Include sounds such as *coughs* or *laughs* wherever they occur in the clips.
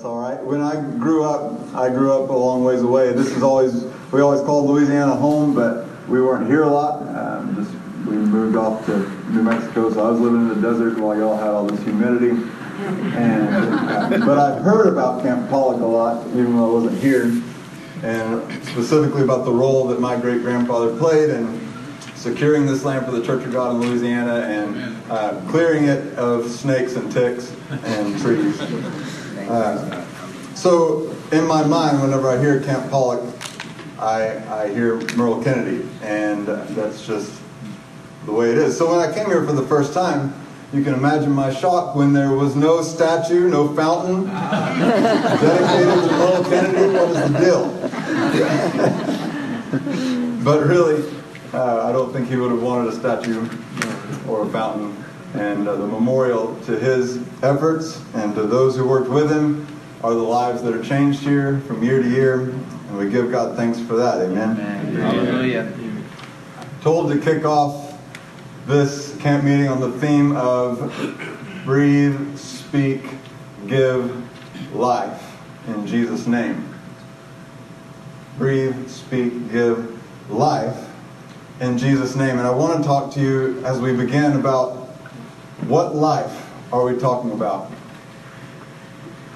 That's all right. When I grew up, I grew up a long ways away. This is always, we always called Louisiana home, but we weren't here a lot. Um, just, we moved off to New Mexico, so I was living in the desert while y'all had all this humidity. And, uh, but I've heard about Camp Pollock a lot, even though I wasn't here, and specifically about the role that my great grandfather played in securing this land for the Church of God in Louisiana and uh, clearing it of snakes and ticks and trees. Uh, so, in my mind, whenever I hear Camp Pollock, I, I hear Merle Kennedy, and that's just the way it is. So, when I came here for the first time, you can imagine my shock when there was no statue, no fountain *laughs* dedicated to Merle Kennedy. What is the deal? *laughs* but really, uh, I don't think he would have wanted a statue or a fountain. And uh, the memorial to his efforts and to those who worked with him are the lives that are changed here from year to year. And we give God thanks for that. Amen. Amen. Hallelujah. Told to kick off this camp meeting on the theme of breathe, speak, give life in Jesus' name. Breathe, speak, give life in Jesus' name. And I want to talk to you as we begin about what life are we talking about?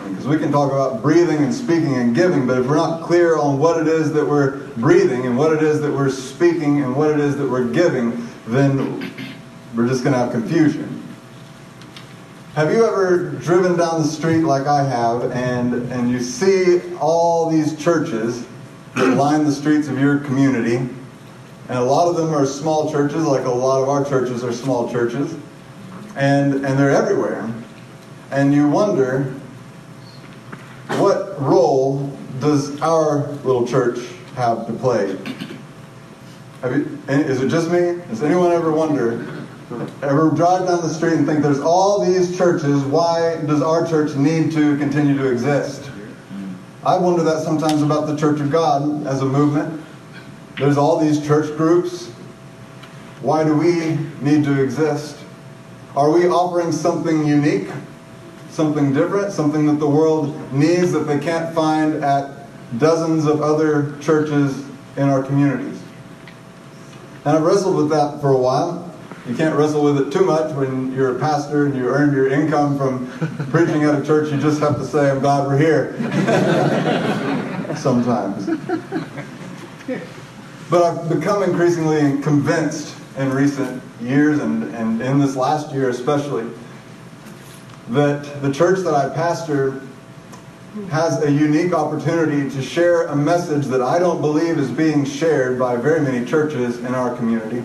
Because we can talk about breathing and speaking and giving, but if we're not clear on what it is that we're breathing and what it is that we're speaking and what it is that we're giving, then we're just going to have confusion. Have you ever driven down the street like I have and, and you see all these churches that line the streets of your community? And a lot of them are small churches, like a lot of our churches are small churches. And, and they're everywhere. And you wonder, what role does our little church have to play? Have you, is it just me? Does anyone ever wonder ever drive down the street and think there's all these churches, why does our church need to continue to exist? I wonder that sometimes about the Church of God as a movement. There's all these church groups. Why do we need to exist? Are we offering something unique, something different, something that the world needs that they can't find at dozens of other churches in our communities? And I've wrestled with that for a while. You can't wrestle with it too much when you're a pastor and you earn your income from *laughs* preaching at a church. You just have to say, I'm glad we're here. *laughs* Sometimes. But I've become increasingly convinced in recent years and, and in this last year especially that the church that I pastor has a unique opportunity to share a message that I don't believe is being shared by very many churches in our community.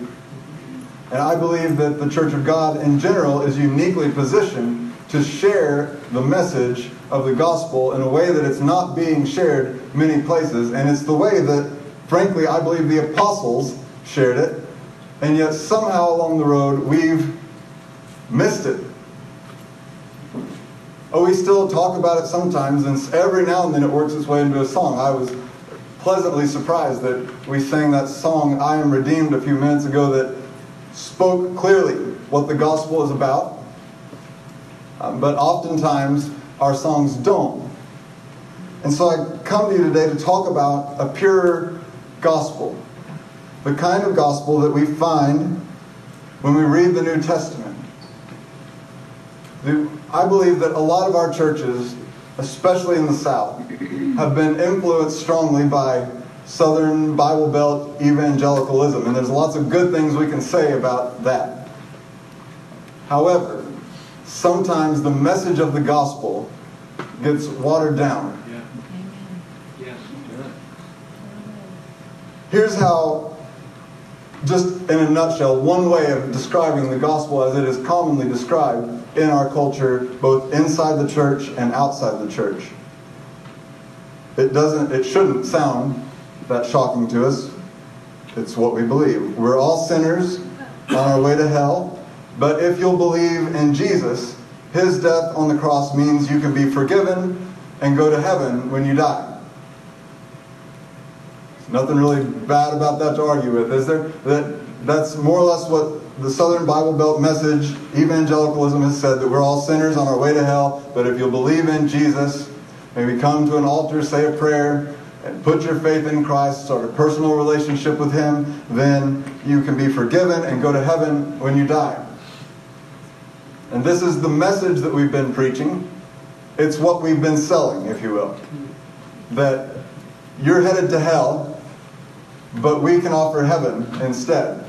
And I believe that the Church of God in general is uniquely positioned to share the message of the gospel in a way that it's not being shared many places. And it's the way that, frankly, I believe the apostles shared it. And yet, somehow along the road, we've missed it. Oh, we still talk about it sometimes, and every now and then it works its way into a song. I was pleasantly surprised that we sang that song, I Am Redeemed, a few minutes ago that spoke clearly what the gospel is about. Um, but oftentimes our songs don't. And so I come to you today to talk about a pure gospel. The kind of gospel that we find when we read the New Testament. I believe that a lot of our churches, especially in the South, have been influenced strongly by Southern Bible Belt evangelicalism, and there's lots of good things we can say about that. However, sometimes the message of the gospel gets watered down. Here's how, just in a nutshell, one way of describing the gospel as it is commonly described in our culture, both inside the church and outside the church. It doesn't, it shouldn't sound that shocking to us. It's what we believe. We're all sinners on our way to hell, but if you'll believe in Jesus, his death on the cross means you can be forgiven and go to heaven when you die. Nothing really bad about that to argue with, is there? That that's more or less what the Southern Bible Belt message, evangelicalism has said that we're all sinners on our way to hell, but if you'll believe in Jesus, maybe come to an altar, say a prayer, and put your faith in Christ, start a personal relationship with Him, then you can be forgiven and go to heaven when you die. And this is the message that we've been preaching. It's what we've been selling, if you will. That you're headed to hell, but we can offer heaven instead.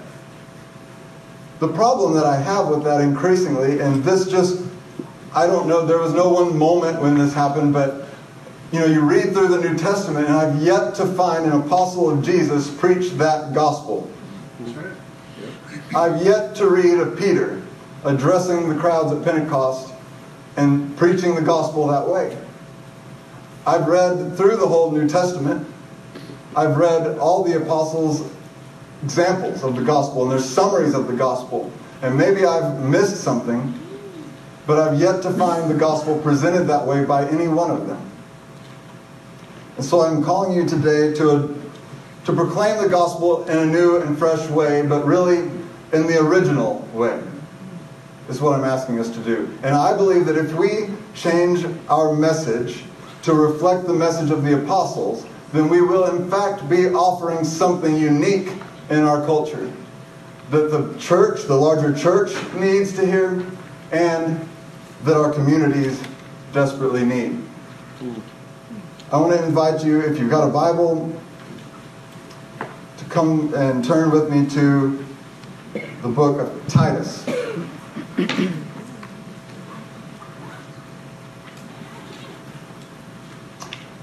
The problem that I have with that increasingly, and this just, I don't know, there was no one moment when this happened, but you know, you read through the New Testament, and I've yet to find an apostle of Jesus preach that gospel. I've yet to read of Peter addressing the crowds at Pentecost and preaching the gospel that way. I've read through the whole New Testament. I've read all the apostles' examples of the gospel, and there's summaries of the gospel. And maybe I've missed something, but I've yet to find the gospel presented that way by any one of them. And so I'm calling you today to, to proclaim the gospel in a new and fresh way, but really in the original way, is what I'm asking us to do. And I believe that if we change our message to reflect the message of the apostles, then we will in fact be offering something unique in our culture that the church, the larger church, needs to hear, and that our communities desperately need. I want to invite you, if you've got a Bible, to come and turn with me to the book of Titus.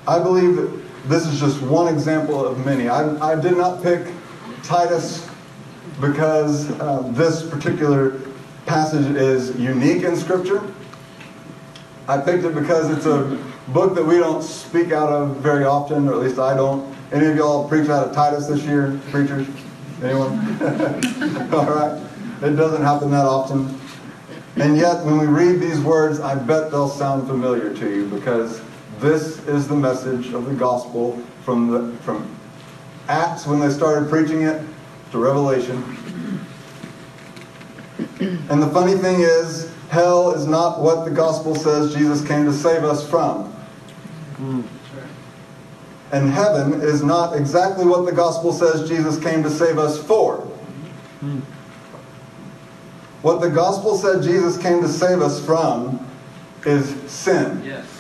I believe that this is just one example of many. I, I did not pick Titus because uh, this particular passage is unique in Scripture. I picked it because it's a book that we don't speak out of very often, or at least I don't. Any of y'all preach out of Titus this year, preachers? Anyone? *laughs* All right. It doesn't happen that often. And yet, when we read these words, I bet they'll sound familiar to you because this is the message of the gospel from, the, from Acts when they started preaching it to Revelation. And the funny thing is, hell is not what the gospel says Jesus came to save us from. And heaven is not exactly what the gospel says Jesus came to save us for. What the gospel said Jesus came to save us from is sin. Yes.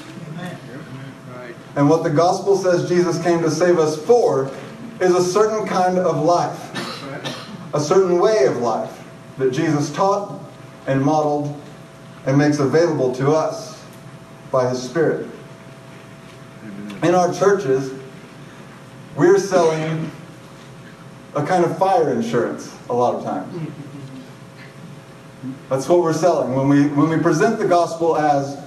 And what the gospel says Jesus came to save us for is a certain kind of life, a certain way of life that Jesus taught and modeled and makes available to us by his Spirit. In our churches, we're selling a kind of fire insurance a lot of times. That's what we're selling. When we, when we present the gospel as,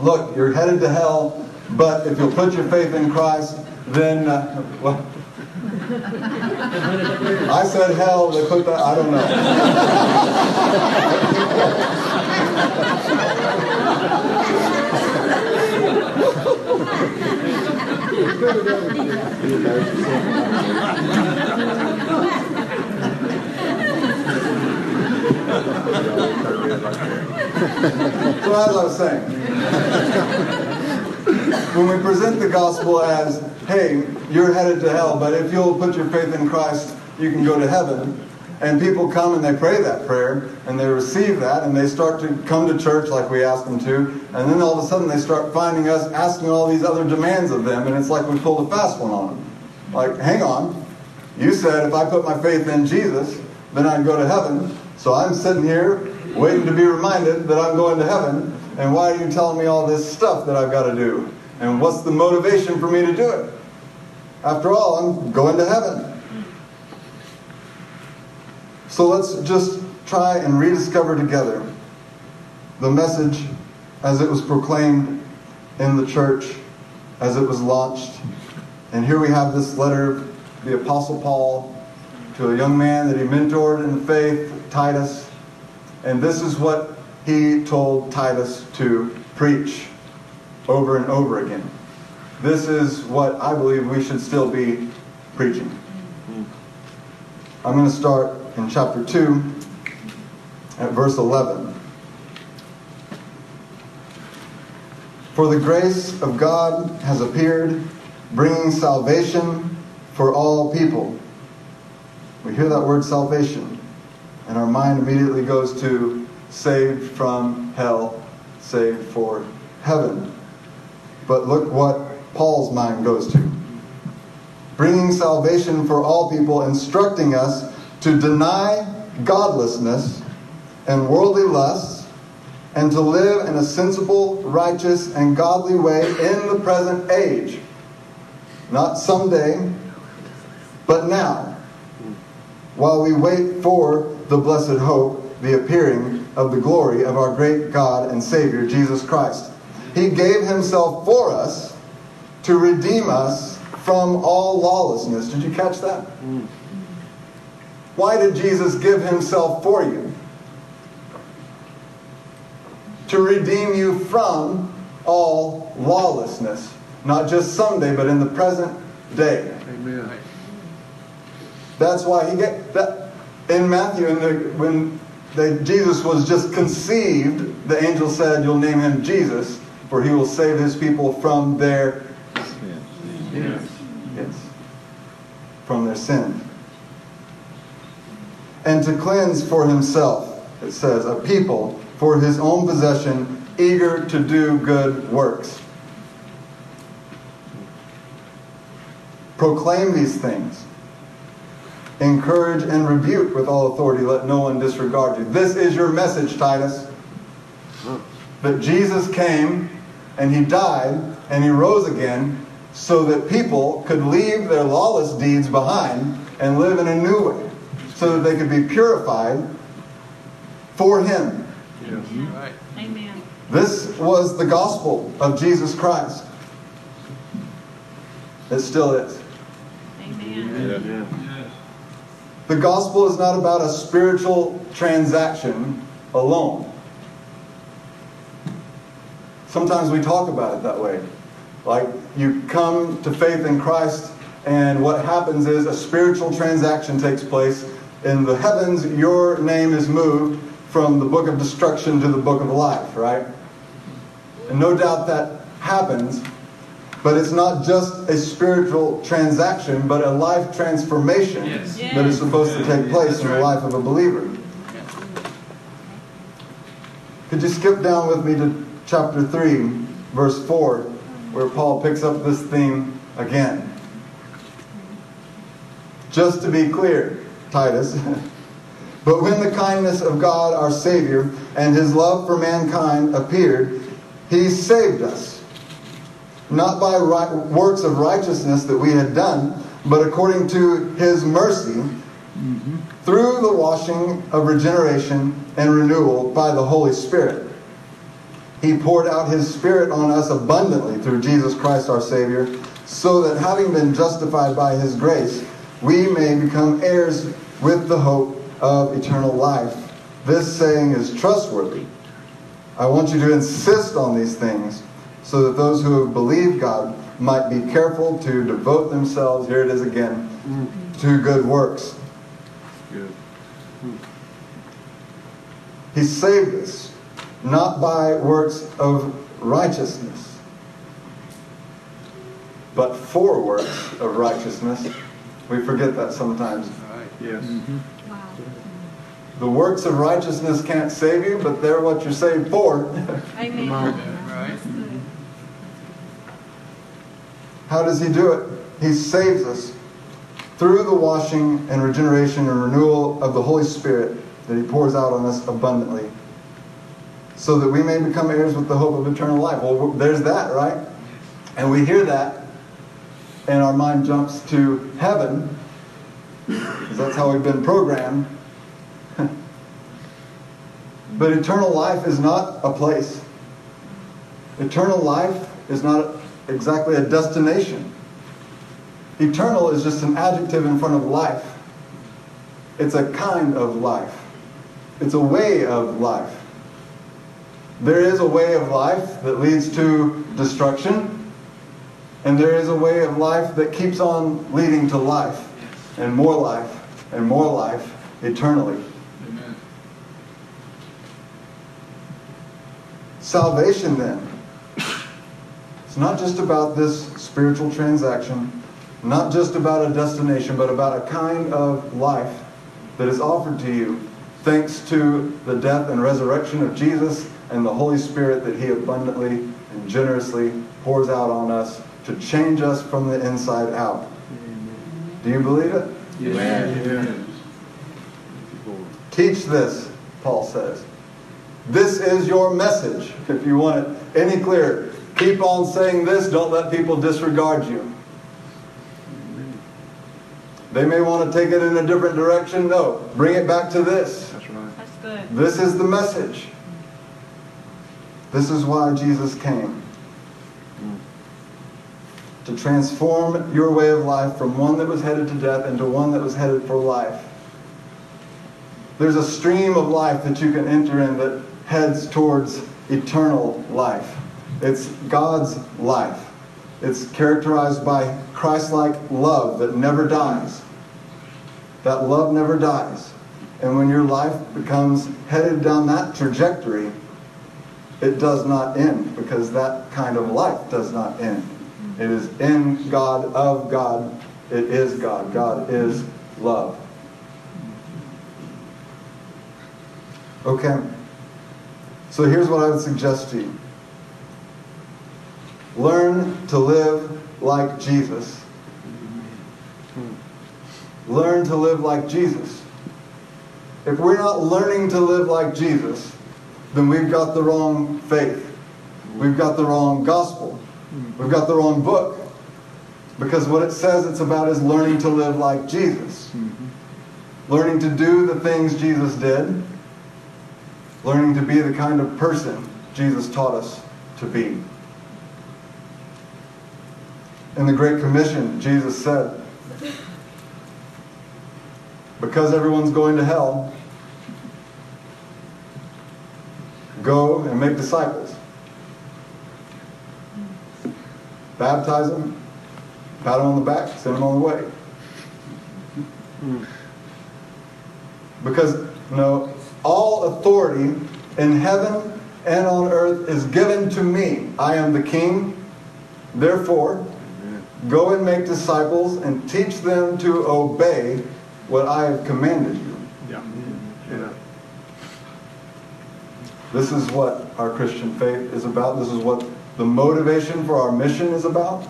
look, you're headed to hell, but if you'll put your faith in Christ, then, uh, I said hell, they put that, I don't know. so as I was saying, when we present the gospel as, hey, you're headed to hell, but if you'll put your faith in Christ, you can go to heaven. And people come and they pray that prayer and they receive that and they start to come to church like we ask them to. And then all of a sudden they start finding us asking all these other demands of them. And it's like we pulled a fast one on them. Like, hang on. You said if I put my faith in Jesus, then I'd go to heaven. So I'm sitting here waiting to be reminded that I'm going to heaven. And why are you telling me all this stuff that I've got to do? And what's the motivation for me to do it? After all, I'm going to heaven. So let's just try and rediscover together the message as it was proclaimed in the church, as it was launched. And here we have this letter, the Apostle Paul, to a young man that he mentored in faith, Titus. And this is what he told Titus to preach over and over again. This is what I believe we should still be preaching. I'm going to start in chapter 2 at verse 11. For the grace of God has appeared, bringing salvation for all people. We hear that word salvation, and our mind immediately goes to saved from hell, saved for heaven. But look what Paul's mind goes to bringing salvation for all people, instructing us to deny godlessness and worldly lusts, and to live in a sensible, righteous, and godly way in the present age. Not someday, but now, while we wait for the blessed hope, the appearing of the glory of our great God and Savior, Jesus Christ. He gave himself for us to redeem us from all lawlessness. Did you catch that? Why did Jesus give himself for you? To redeem you from all lawlessness. Not just someday, but in the present day. Amen. That's why he get that in Matthew, in the, when they, Jesus was just conceived, the angel said, "You'll name him Jesus, for he will save his people from their Yes. yes, from their sin, and to cleanse for himself." It says, "A people for his own possession, eager to do good works." Proclaim these things encourage and rebuke with all authority. Let no one disregard you. This is your message, Titus. That Jesus came and he died and he rose again so that people could leave their lawless deeds behind and live in a new way. So that they could be purified for him. Yes. Right. Amen. This was the gospel of Jesus Christ. It still is. Amen. Yes. The gospel is not about a spiritual transaction alone. Sometimes we talk about it that way. Like you come to faith in Christ, and what happens is a spiritual transaction takes place. In the heavens, your name is moved from the book of destruction to the book of life, right? And no doubt that happens, but it's not just a spiritual transaction, but a life transformation Yes. that is supposed to take place in the life of a believer. Could you skip down with me to chapter 3, verse 4, where Paul picks up this theme again? Just to be clear, Titus. *laughs* but when the kindness of God our Savior and his love for mankind appeared, he saved us not by right, works of righteousness that we had done, but according to his mercy, mm-hmm. through the washing of regeneration and renewal by the Holy Spirit. He poured out his Spirit on us abundantly through Jesus Christ our Savior, so that having been justified by his grace, we may become heirs with the hope of eternal life. This saying is trustworthy. I want you to insist on these things so that those who have believed God might be careful to devote themselves, here it is again, to good works. Good. He saved us not by works of righteousness, but for works of righteousness. We forget that sometimes. All right. Yes. Mm-hmm. Wow. The works of righteousness can't save you, but they're what you're saved for. Amen. Right. How does he do it? He saves us through the washing and regeneration and renewal of the Holy Spirit that he pours out on us abundantly so that we may become heirs with the hope of eternal life. Well, there's that, right? And we hear that, and our mind jumps to heaven, because that's how we've been programmed. *laughs* but eternal life is not a place. Eternal life is not exactly a destination. Eternal is just an adjective in front of life. It's a kind of life. It's a way of life. There is a way of life that leads to destruction, and there is a way of life that keeps on leading to life, and more life, and more life eternally. Amen. Salvation, then, It's not just about this spiritual transaction, not just about a destination, but about a kind of life that is offered to you thanks to the death and resurrection of Jesus and the Holy Spirit that He abundantly and generously pours out on us to change us from the inside out. Do you believe it? Yes. Teach this, Paul says. This is your message, if you want it any clearer. Keep on saying this, don't let people disregard you. They may want to take it in a different direction. No, bring it back to this. That's right. That's good. This is the message. This is why Jesus came. To transform your way of life from one that was headed to death into one that was headed for life. There's a stream of life that you can enter in that heads towards eternal life. It's God's life. It's characterized by Christ like love that never dies. That love never dies. And when your life becomes headed down that trajectory, it does not end because that kind of life does not end. It is in God, of God. It is God. God is love. Okay. So here's what I would suggest to you learn to live like Jesus. Learn to live like Jesus. If we're not learning to live like Jesus, then we've got the wrong faith. We've got the wrong gospel. We've got the wrong book. Because what it says it's about is learning to live like Jesus. Learning to do the things Jesus did. Learning to be the kind of person Jesus taught us to be. In the Great Commission, Jesus said, because everyone's going to hell, go and make disciples. Baptize them, pat them on the back, send them on the way. Because, you know, all authority in heaven and on earth is given to me. I am the king. Therefore, go and make disciples and teach them to obey what I have commanded you. Yeah. Yeah. This is what our Christian faith is about. This is what the motivation for our mission is about.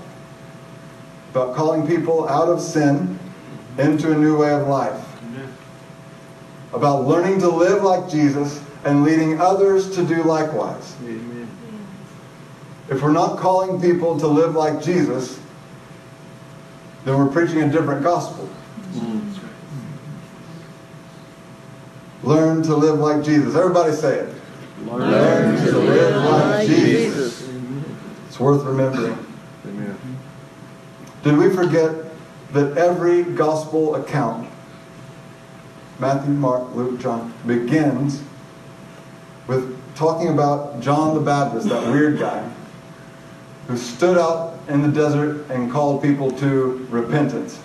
About calling people out of sin into a new way of life. About learning to live like Jesus and leading others to do likewise. Amen. If we're not calling people to live like Jesus, then we're preaching a different gospel. Learn to live like Jesus. Everybody say it. Learn to live like Jesus. It's worth remembering. Amen. Did we forget that every gospel account, Matthew, Mark, Luke, John, begins with talking about John the Baptist, that weird guy, who stood out in the desert and called people to repentance?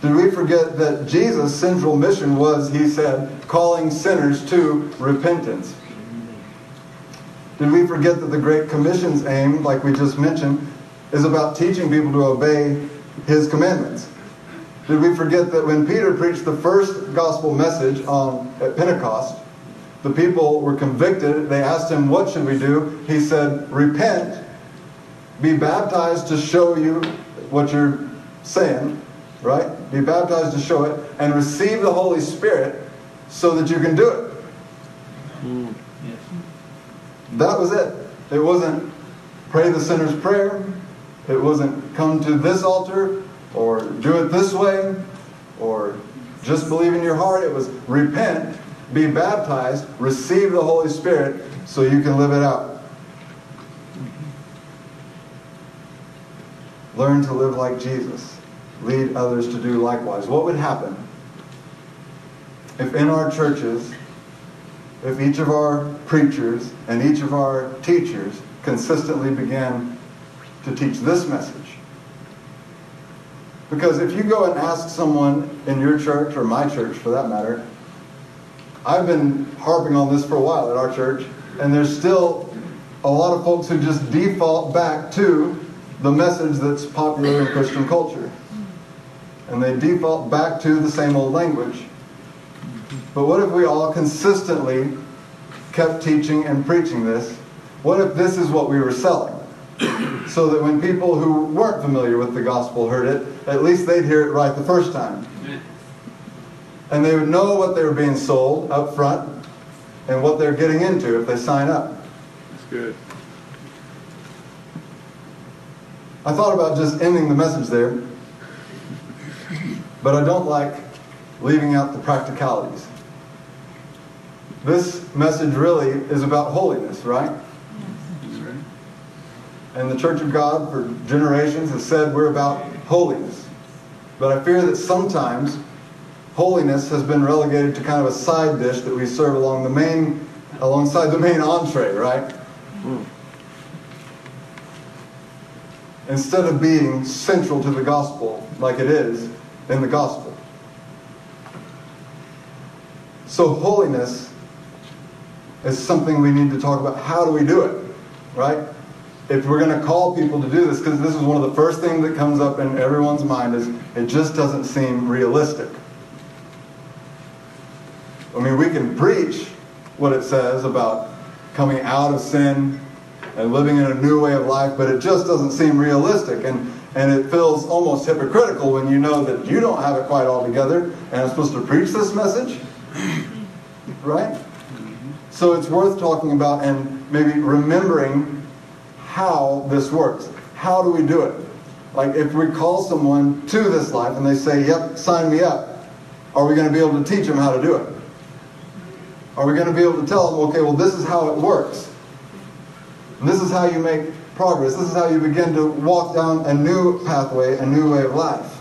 Did we forget that Jesus' central mission was, he said, calling sinners to repentance? Did we forget that the Great Commission's aim, like we just mentioned, is about teaching people to obey his commandments? Did we forget that when Peter preached the first gospel message on at Pentecost, the people were convicted. They asked him, What should we do? He said, Repent, be baptized to show you what you're saying, right? Be baptized to show it, and receive the Holy Spirit so that you can do it. Mm, that was it. It wasn't pray the sinner's prayer. It wasn't come to this altar or do it this way or just believe in your heart. It was repent, be baptized, receive the Holy Spirit so you can live it out. Learn to live like Jesus. Lead others to do likewise. What would happen if in our churches, if each of our preachers and each of our teachers consistently began to teach this message? Because if you go and ask someone in your church or my church for that matter, I've been harping on this for a while at our church, and there's still a lot of folks who just default back to the message that's popular in Christian culture. And they default back to the same old language. But what if we all consistently kept teaching and preaching this? What if this is what we were selling? *coughs* So that when people who weren't familiar with the gospel heard it, at least they'd hear it right the first time. And they would know what they were being sold up front and what they're getting into if they sign up. That's good. I thought about just ending the message there, but I don't like leaving out the practicalities. This message really is about holiness, right? And the Church of God for generations has said we're about holiness. But I fear that sometimes holiness has been relegated to kind of a side dish that we serve along the main alongside the main entree, right? instead of being central to the gospel like it is in the gospel. So, holiness is something we need to talk about. How do we do it? Right? If we're going to call people to do this, because this is one of the first things that comes up in everyone's mind, is it just doesn't seem realistic. I mean, we can preach what it says about coming out of sin and living in a new way of life, but it just doesn't seem realistic. And, and it feels almost hypocritical when you know that you don't have it quite all together and I'm supposed to preach this message. Right? So it's worth talking about and maybe remembering how this works. How do we do it? Like if we call someone to this life and they say, Yep, sign me up, are we going to be able to teach them how to do it? Are we going to be able to tell them, okay, well, this is how it works? And this is how you make progress. This is how you begin to walk down a new pathway, a new way of life.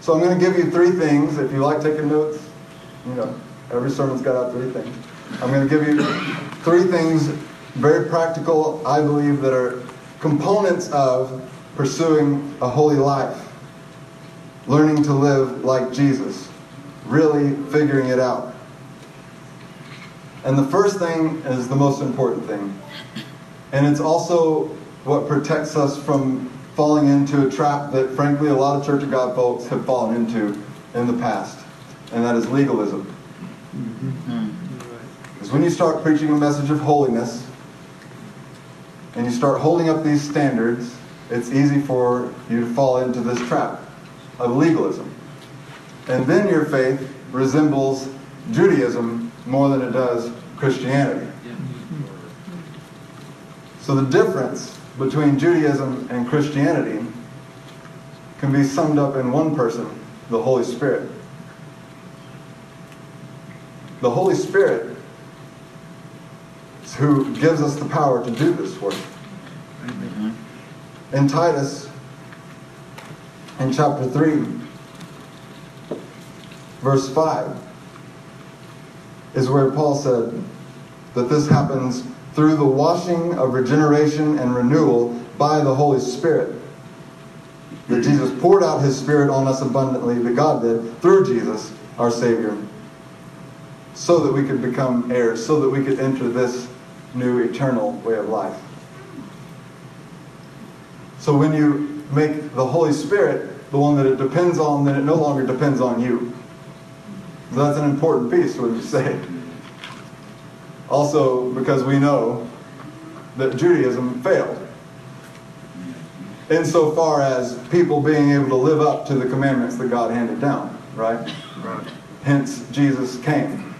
So I'm going to give you three things. If you like taking notes, you know, every sermon's got out three things. I'm going to give you three things, very practical, I believe, that are components of pursuing a holy life. Learning to live like Jesus. Really figuring it out. And the first thing is the most important thing. And it's also what protects us from falling into a trap that, frankly, a lot of Church of God folks have fallen into in the past. And that is legalism. Mm-hmm. Because when you start preaching a message of holiness and you start holding up these standards, it's easy for you to fall into this trap of legalism. And then your faith resembles Judaism more than it does Christianity. So the difference between Judaism and Christianity can be summed up in one person, the Holy Spirit. The Holy Spirit is who gives us the power to do this work. In Titus, in chapter 3, verse 5, is where Paul said that this happens through the washing of regeneration and renewal by the Holy Spirit. That Jesus poured out his Spirit on us abundantly, that God did through Jesus, our Savior, so that we could become heirs, so that we could enter this new eternal way of life. So when you make the Holy Spirit the one that it depends on, then it no longer depends on you. That's an important piece, would you say? Also, because we know that Judaism failed. Insofar as people being able to live up to the commandments that God handed down, right? Right. Hence, Jesus came.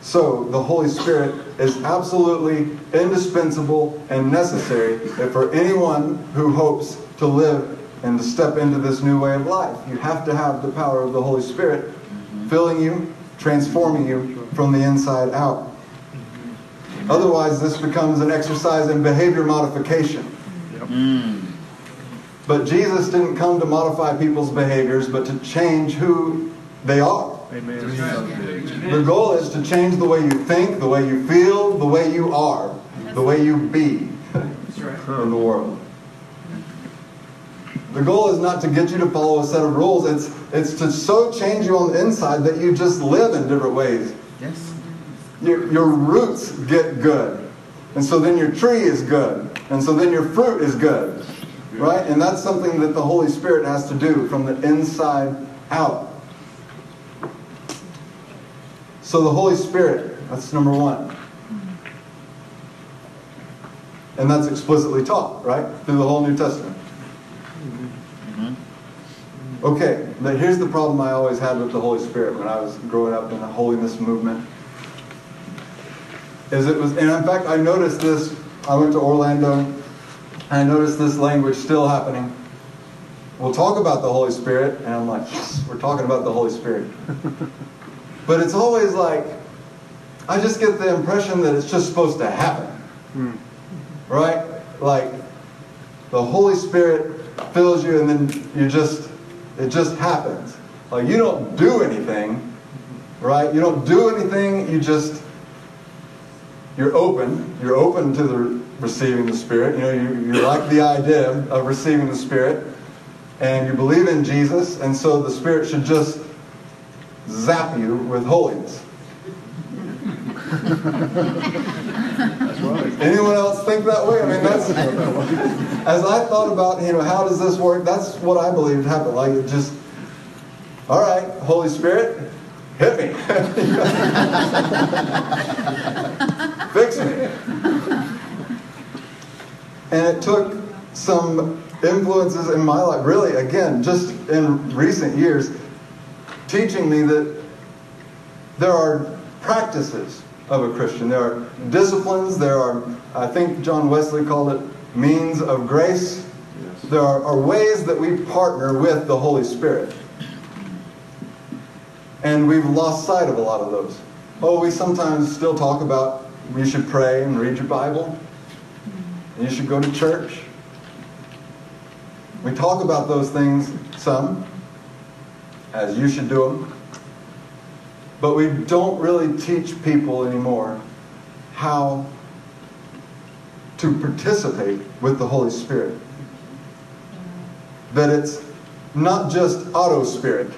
So, the Holy Spirit is absolutely indispensable and necessary for anyone who hopes to live and to step into this new way of life. You have to have the power of the Holy Spirit filling you, transforming you from the inside out. Otherwise, this becomes an exercise in behavior modification. Hmm. But Jesus didn't come to modify people's behaviors, but to change who they are. Amen. The goal is to change the way you think, the way you feel, the way you are, the way you be in the world. The goal is not to get you to follow a set of rules. It's, it's to so change you on the inside that you just live in different ways. Yes. your, your roots get good. And so then your tree is good. And so then your fruit is good. Right? And that's something that the Holy Spirit has to do from the inside out. So the Holy Spirit, that's number one. And that's explicitly taught, right? Through the whole New Testament. Okay, but here's the problem I always had with the Holy Spirit when I was growing up in the holiness movement. Is it was, and in fact, I noticed this. I went to Orlando, and I noticed this language still happening. We'll talk about the Holy Spirit, and I'm like, yes, we're talking about the Holy Spirit. *laughs* but it's always like, I just get the impression that it's just supposed to happen. Hmm. Right? Like, the Holy Spirit fills you, and then you just, it just happens. Like, you don't do anything, right? You don't do anything, you just, you're open. You're open to the receiving the Spirit. You know, you, you like the idea of receiving the Spirit, and you believe in Jesus, and so the Spirit should just zap you with holiness. Right. Anyone else think that way? I mean, that's as I thought about, you know, how does this work? That's what I believed happened. Like it just, all right, Holy Spirit, hit me, *laughs* fix me. And it took some influences in my life, really, again, just in recent years, teaching me that there are practices of a Christian. There are disciplines. There are, I think John Wesley called it means of grace. Yes. There are, are ways that we partner with the Holy Spirit. And we've lost sight of a lot of those. Oh, we sometimes still talk about you should pray and read your Bible. And you should go to church. We talk about those things some, as you should do them. But we don't really teach people anymore how to participate with the Holy Spirit. That it's not just auto spirit,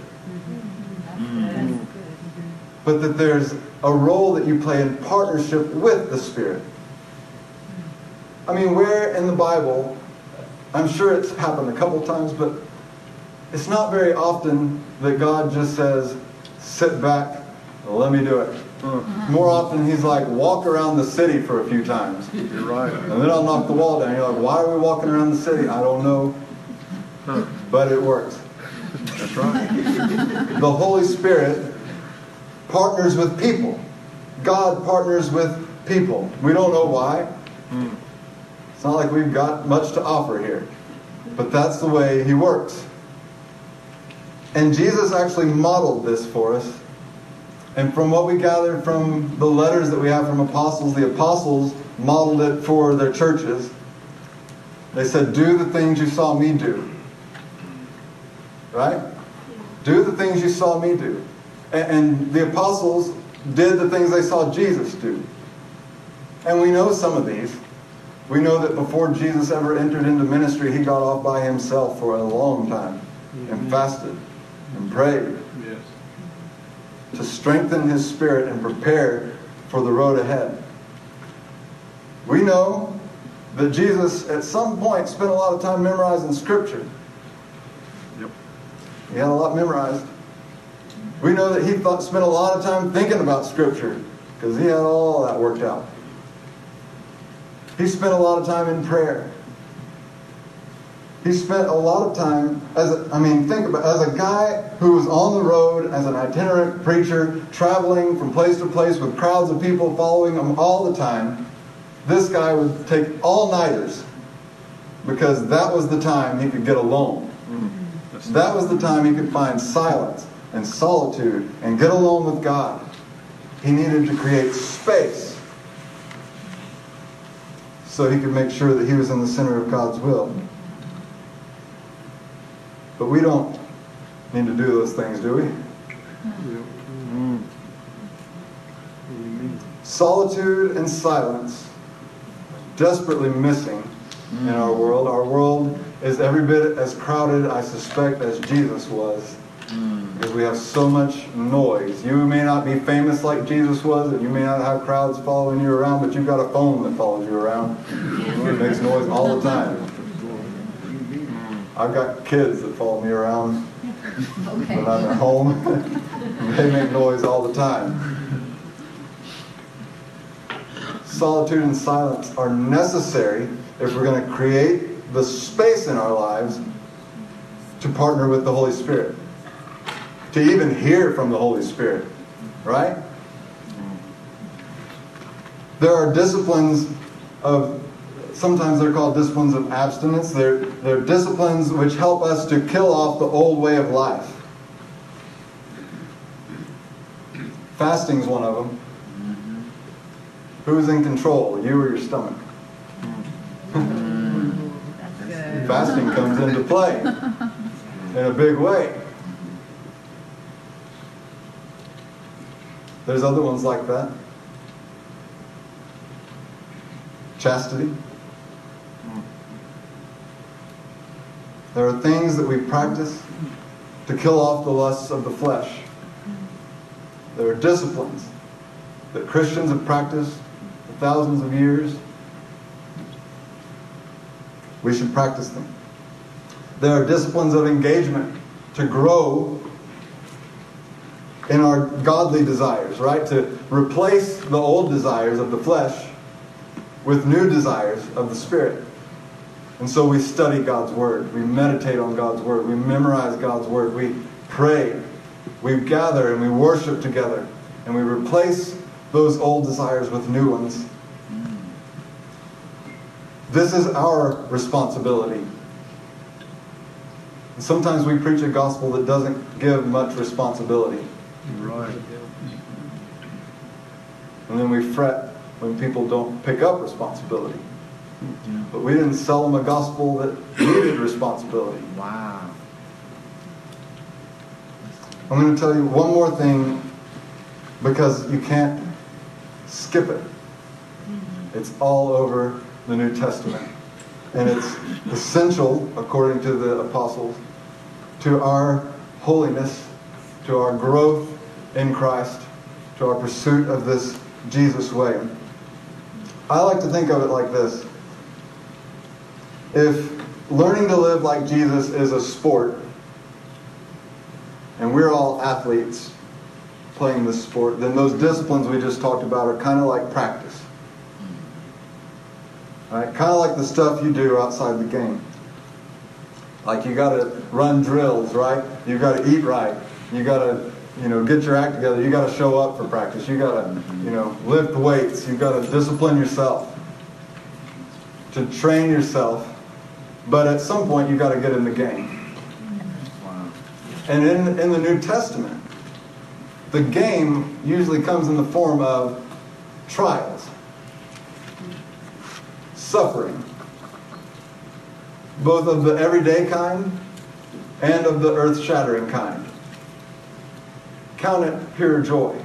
but that there's a role that you play in partnership with the Spirit. I mean, where in the Bible, I'm sure it's happened a couple times, but it's not very often that God just says, sit back, let me do it. Mm. Uh-huh. More often, He's like, walk around the city for a few times. You're right. And then I'll knock the wall down. You're like, why are we walking around the city? I don't know, but it works. That's right. *laughs* The Holy Spirit partners with people. God partners with people. We don't know why. Hmm. It's not like we've got much to offer here. But that's the way He works. And Jesus actually modeled this for us. And from what we gathered from the letters that we have from apostles, the apostles modeled it for their churches. They said, Do the things you saw me do. Right? Do the things you saw me do. And, and the apostles did the things they saw Jesus do. And we know some of these. We know that before Jesus ever entered into ministry, he got off by himself for a long time and mm-hmm. fasted and prayed Yes. To strengthen his spirit and prepare for the road ahead. We know that Jesus at some point spent a lot of time memorizing scripture. Yep. He had a lot memorized. We know that he thought, spent a lot of time thinking about scripture because he had all that worked out. He spent a lot of time in prayer. He spent a lot of time as a, I mean, think about as a guy who was on the road as an itinerant preacher, traveling from place to place with crowds of people following him all the time. This guy would take all nighters because that was the time he could get alone. That's That was the time he could find silence and solitude and get alone with God. He needed to create space so he could make sure that he was in the center of God's will. But we don't need to do those things, do we? Mm. Solitude and silence desperately missing in our world. Our world is every bit as crowded, I suspect, as Jesus was Because we have so much noise. You may not be famous like Jesus was, and you may not have crowds following you around, but you've got a phone that follows you around. *laughs* It makes noise all the time. I've got kids that follow me around Okay. when I'm at home. *laughs* they make noise all the time. Solitude and silence are necessary if we're going to create the space in our lives to partner with the Holy Spirit, to even hear from the Holy Spirit, right? There are disciplines of, sometimes they're called disciplines of abstinence. They're, they're disciplines which help us to kill off the old way of life. Fasting is one of them. Who's in control, you or your stomach? Fasting comes into play in a big way. There's other ones like that. Chastity. There are things that we practice to kill off the lusts of the flesh. There are disciplines that Christians have practiced for thousands of years. We should practice them. There are disciplines of engagement to grow in our godly desires, right? To replace the old desires of the flesh with new desires of the Spirit. And so we study God's Word. We meditate on God's Word. We memorize God's Word. We pray. We gather and we worship together. And we replace those old desires with new ones. This is our responsibility. And sometimes we preach a gospel that doesn't give much responsibility. Right. And then we fret when people don't pick up responsibility. But we didn't sell them a gospel that needed responsibility. Wow. I'm going to tell you one more thing because you can't skip it. It's all over the New Testament. And it's essential, according to the apostles, to our holiness, to our growth in Christ, to our pursuit of this Jesus way. I like to think of it like this. If learning to live like Jesus is a sport, and we're all athletes playing this sport, then those disciplines we just talked about are kind of like practice. Right? Kind of like the stuff you do outside the game. Like you got to run drills, right? You got to eat right. You got to, you know, get your act together. You got to show up for practice. You got to, you know, lift weights. You got to discipline yourself to train yourself. But at some point, you've got to get in the game. And in, in the New Testament, the game usually comes in the form of trials, suffering, both of the everyday kind and of the earth shattering kind. Count it pure joy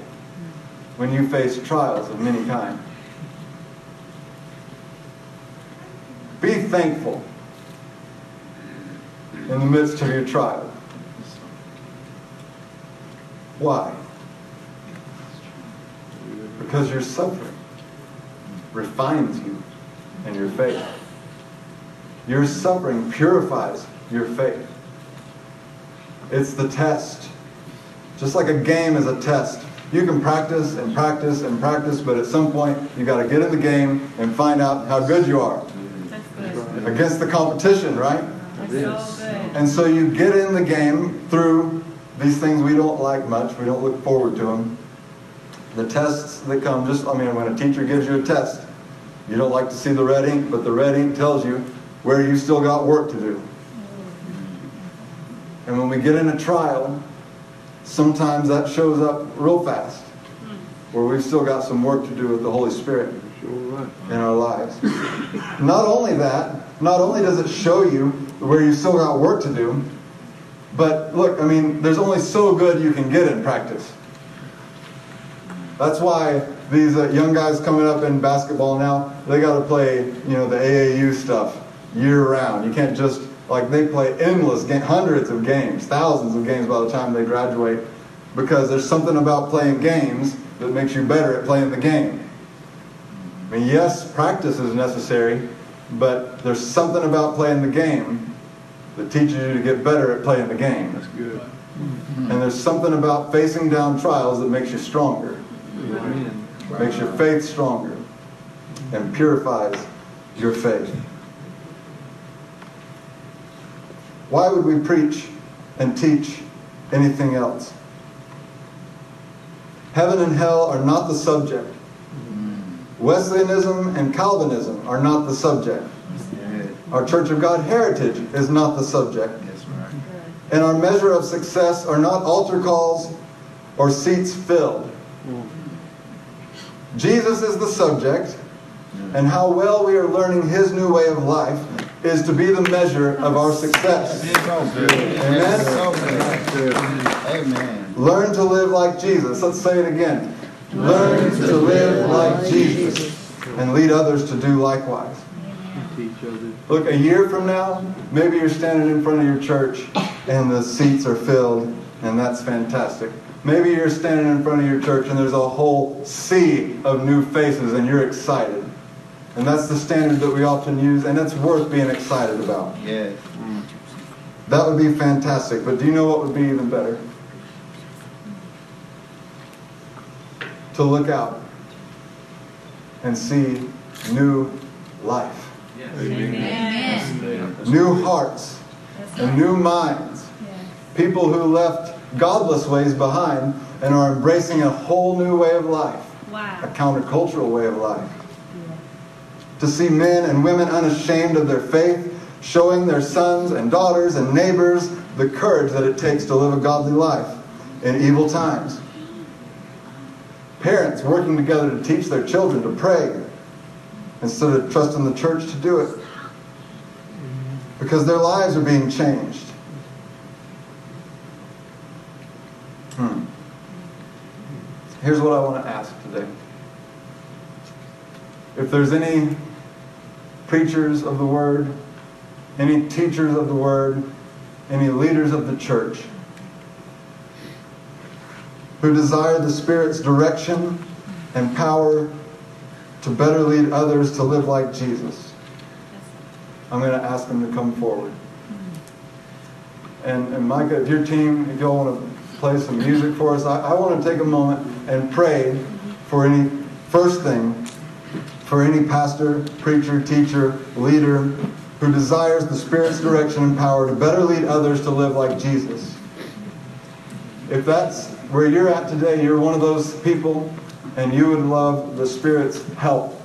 when you face trials of many kind. Be thankful in the midst of your trial. Why? Because your suffering refines you and your faith. Your suffering purifies your faith. It's the test. Just like a game is a test. You can practice and practice and practice, but at some point you got to get in the game and find out how good you are against the competition, right? That's so good. And so you get in the game through these things we don't like much, we don't look forward to them. The tests that come, just, I mean, when a teacher gives you a test, you don't like to see the red ink, but the red ink tells you where you still got work to do. And when we get in a trial, sometimes that shows up real fast, where we've still got some work to do with the Holy Spirit in our lives. Not only that, not only does it show you where you still got work to do, but look, I mean, there's only so good you can get in practice. That's why these uh, young guys coming up in basketball now, they got to play, you know, the AAU stuff year round. You can't just Like they play endless hundreds of games, thousands of games by the time they graduate, because there's something about playing games that makes you better at playing the game. I mean, yes, practice is necessary, but there's something about playing the game that teaches you to get better at playing the game. That's good. Mm-hmm. And there's something about facing down trials that makes you stronger, Amen. makes your faith stronger, and purifies your faith. Why would we preach and teach anything else? Heaven and hell are not the subject. Mm-hmm. Wesleyanism and Calvinism are not the subject. Our Church of God heritage is not the subject. And our measure of success are not altar calls or seats filled. Jesus is the subject, and how well we are learning his new way of life is to be the measure of our success. Amen? Amen. Learn to live like Jesus. Let's say it again. Learn to live like Jesus and lead others to do likewise. Teach others. Look, a year from now, maybe you're standing in front of your church and the seats are filled, and that's fantastic. Maybe you're standing in front of your church and there's a whole sea of new faces and you're excited. And that's the standard that we often use, and it's worth being excited about. Yes. That would be fantastic, but do you know what would be even better? To look out and see new life, Amen. new hearts, and new minds. People who left godless ways behind and are embracing a whole new way of life, a countercultural way of life. To see men and women unashamed of their faith, showing their sons and daughters and neighbors the courage that it takes to live a godly life in evil times. Parents working together to teach their children to pray instead of trusting the church to do it. Because their lives are being changed. Hmm. Here's what I want to ask today. If there's any preachers of the word, any teachers of the word, any leaders of the church who desire the Spirit's direction and power to better lead others to live like Jesus, I'm going to ask them to come forward. And, and Micah, if your team, if y'all want to play some music for us, I, I want to take a moment and pray for any, first thing, for any pastor, preacher, teacher, leader who desires the Spirit's direction and power to better lead others to live like Jesus. If that's where you're at today, you're one of those people, and you would love the Spirit's help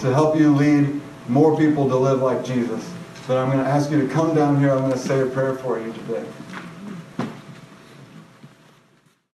to help you lead more people to live like Jesus, then I'm going to ask you to come down here. I'm going to say a prayer for you today.